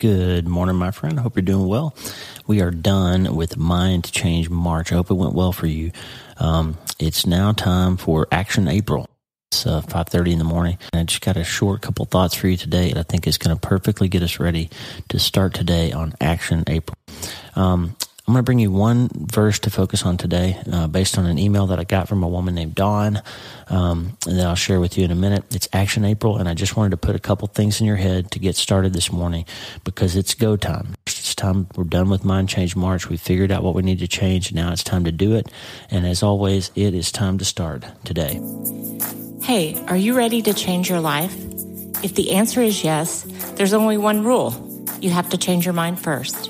Good morning, my friend. Hope you're doing well. We are done with Mind Change March. I hope it went well for you. Um, it's now time for Action April. It's uh, 5.30 in the morning. And I just got a short couple thoughts for you today and I think it's going to perfectly get us ready to start today on Action April. Um, I'm going to bring you one verse to focus on today, uh, based on an email that I got from a woman named Dawn, um, and that I'll share with you in a minute. It's Action April, and I just wanted to put a couple things in your head to get started this morning because it's go time. It's time. We're done with Mind Change March. We figured out what we need to change. Now it's time to do it. And as always, it is time to start today. Hey, are you ready to change your life? If the answer is yes, there's only one rule. You have to change your mind first.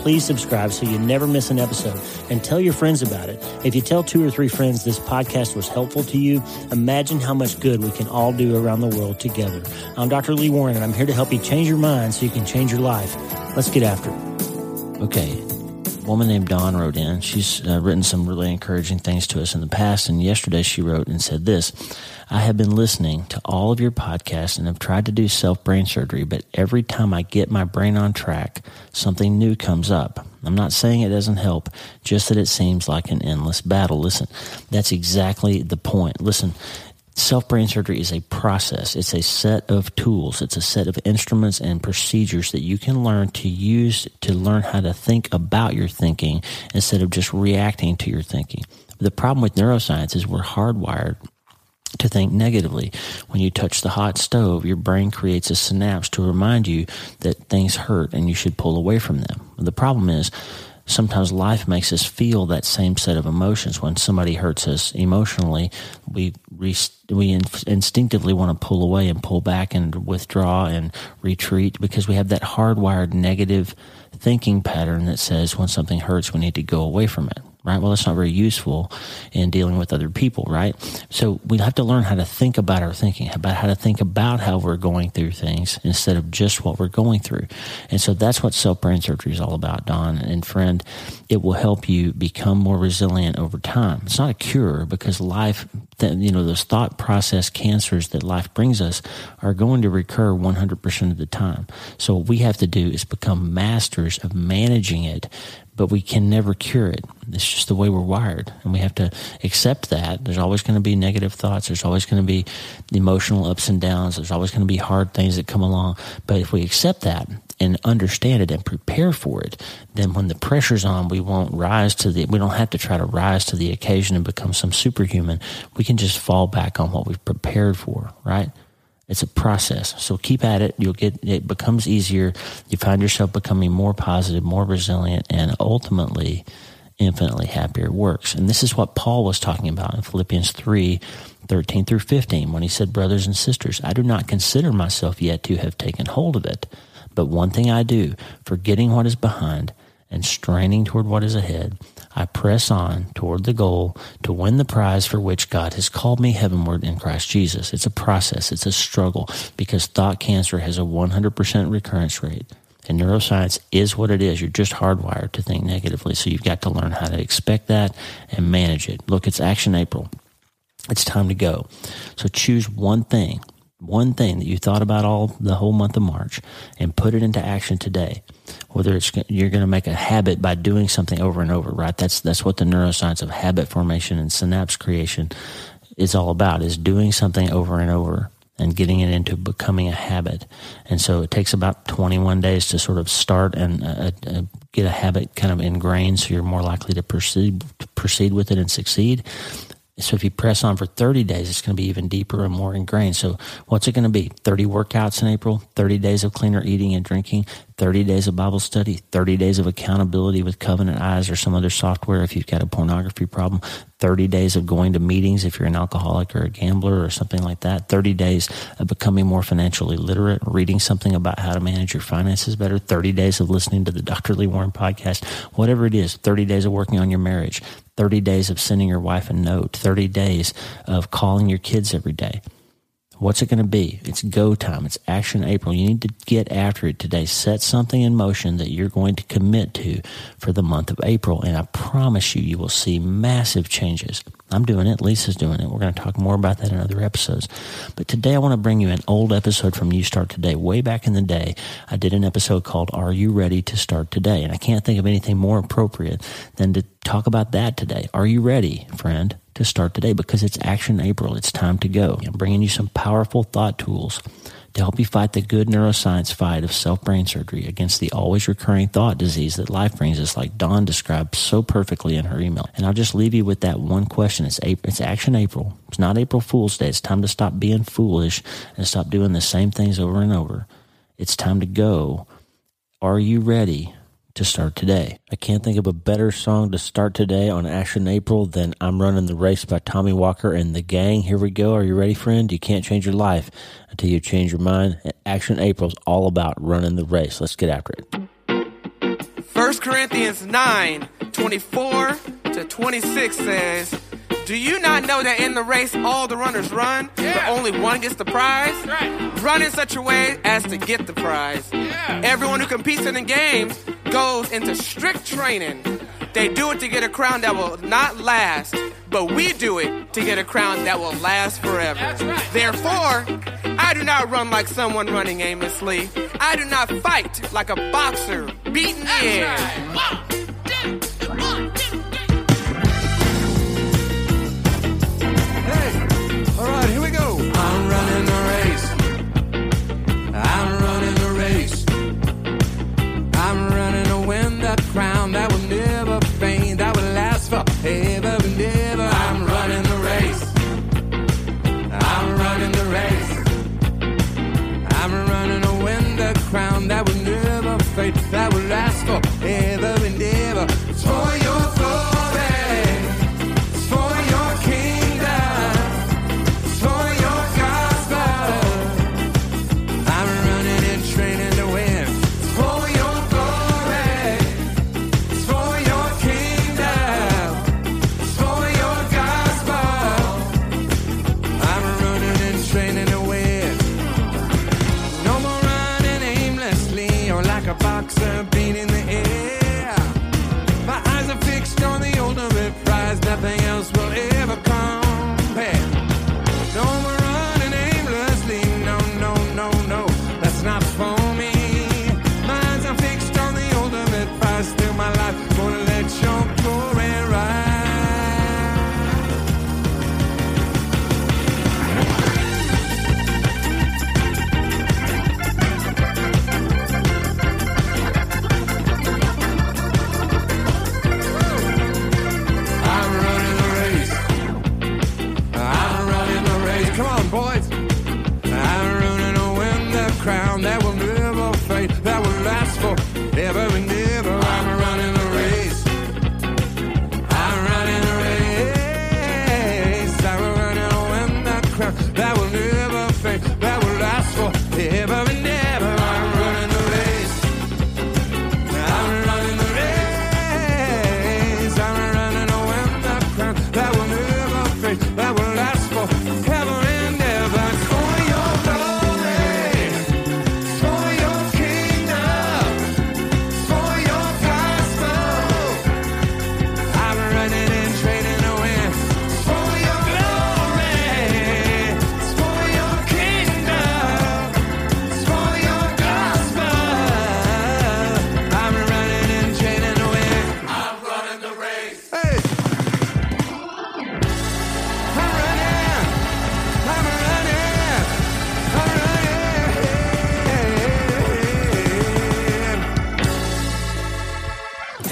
please subscribe so you never miss an episode and tell your friends about it. If you tell two or three friends this podcast was helpful to you, imagine how much good we can all do around the world together. I'm Dr. Lee Warren and I'm here to help you change your mind so you can change your life. Let's get after it. Okay. A woman named Dawn wrote in. She's uh, written some really encouraging things to us in the past. And yesterday she wrote and said this I have been listening to all of your podcasts and have tried to do self brain surgery, but every time I get my brain on track, something new comes up. I'm not saying it doesn't help, just that it seems like an endless battle. Listen, that's exactly the point. Listen, Self brain surgery is a process. It's a set of tools. It's a set of instruments and procedures that you can learn to use to learn how to think about your thinking instead of just reacting to your thinking. The problem with neuroscience is we're hardwired to think negatively. When you touch the hot stove, your brain creates a synapse to remind you that things hurt and you should pull away from them. The problem is, sometimes life makes us feel that same set of emotions. When somebody hurts us emotionally, we we instinctively want to pull away and pull back and withdraw and retreat because we have that hardwired negative thinking pattern that says when something hurts, we need to go away from it right? Well, that's not very useful in dealing with other people, right? So we have to learn how to think about our thinking, about how to think about how we're going through things instead of just what we're going through. And so that's what self brain surgery is all about, Dawn. And friend, it will help you become more resilient over time. It's not a cure because life, you know, those thought process cancers that life brings us are going to recur 100% of the time. So what we have to do is become masters of managing it but we can never cure it. It's just the way we're wired. And we have to accept that. There's always going to be negative thoughts. There's always going to be emotional ups and downs. There's always going to be hard things that come along. But if we accept that and understand it and prepare for it, then when the pressure's on, we won't rise to the, we don't have to try to rise to the occasion and become some superhuman. We can just fall back on what we've prepared for, right? It's a process. So keep at it. You'll get, it becomes easier. You find yourself becoming more positive, more resilient, and ultimately infinitely happier works. And this is what Paul was talking about in Philippians 3 13 through 15 when he said, Brothers and sisters, I do not consider myself yet to have taken hold of it. But one thing I do, forgetting what is behind and straining toward what is ahead, I press on toward the goal to win the prize for which God has called me heavenward in Christ Jesus. It's a process, it's a struggle because thought cancer has a 100% recurrence rate. And neuroscience is what it is. You're just hardwired to think negatively. So you've got to learn how to expect that and manage it. Look, it's Action April. It's time to go. So choose one thing, one thing that you thought about all the whole month of March and put it into action today whether it's you're going to make a habit by doing something over and over, right? That's that's what the neuroscience of habit formation and synapse creation is all about: is doing something over and over and getting it into becoming a habit. And so it takes about 21 days to sort of start and uh, uh, get a habit kind of ingrained, so you're more likely to proceed to proceed with it and succeed So if you press on for 30 days, it's going to be even deeper and more ingrained. So what's it going to be? 30 workouts in April, 30 days of cleaner eating and drinking, 30 days of Bible study, 30 days of accountability with Covenant Eyes or some other software if you've got a pornography problem, 30 days of going to meetings if you're an alcoholic or a gambler or something like that, 30 days of becoming more financially literate, reading something about how to manage your finances better, 30 days of listening to the Dr. Lee Warren podcast, whatever it is, 30 days of working on your marriage, 30 days of sending your wife a note, 30 days of calling your kids every day. What's it going to be? It's go time. It's action April. You need to get after it today. Set something in motion that you're going to commit to for the month of April. And I promise you, you will see massive changes. I'm doing it. Lisa's doing it. We're going to talk more about that in other episodes. But today I want to bring you an old episode from You Start Today. Way back in the day, I did an episode called Are You Ready to Start Today? And I can't think of anything more appropriate than to talk about that today. Are you ready, friend? To start today because it's Action April. It's time to go. I'm bringing you some powerful thought tools to help you fight the good neuroscience fight of self brain surgery against the always recurring thought disease that life brings us, like Dawn described so perfectly in her email. And I'll just leave you with that one question. It's, April, it's Action April. It's not April Fool's Day. It's time to stop being foolish and stop doing the same things over and over. It's time to go. Are you ready to start today. I can't think of a better song to start today on Action April than I'm Running the Race by Tommy Walker and the gang. Here we go. Are you ready, friend? You can't change your life until you change your mind. Action April is all about running the race. Let's get after it. 1 Corinthians 9 24 to 26 says, do you not know that in the race all the runners run, yeah. but only one gets the prize? Right. Run in such a way as to get the prize. Yeah. Everyone who competes in the games goes into strict training. They do it to get a crown that will not last, but we do it to get a crown that will last forever. Right. Therefore, I do not run like someone running aimlessly. I do not fight like a boxer beating the air. Right.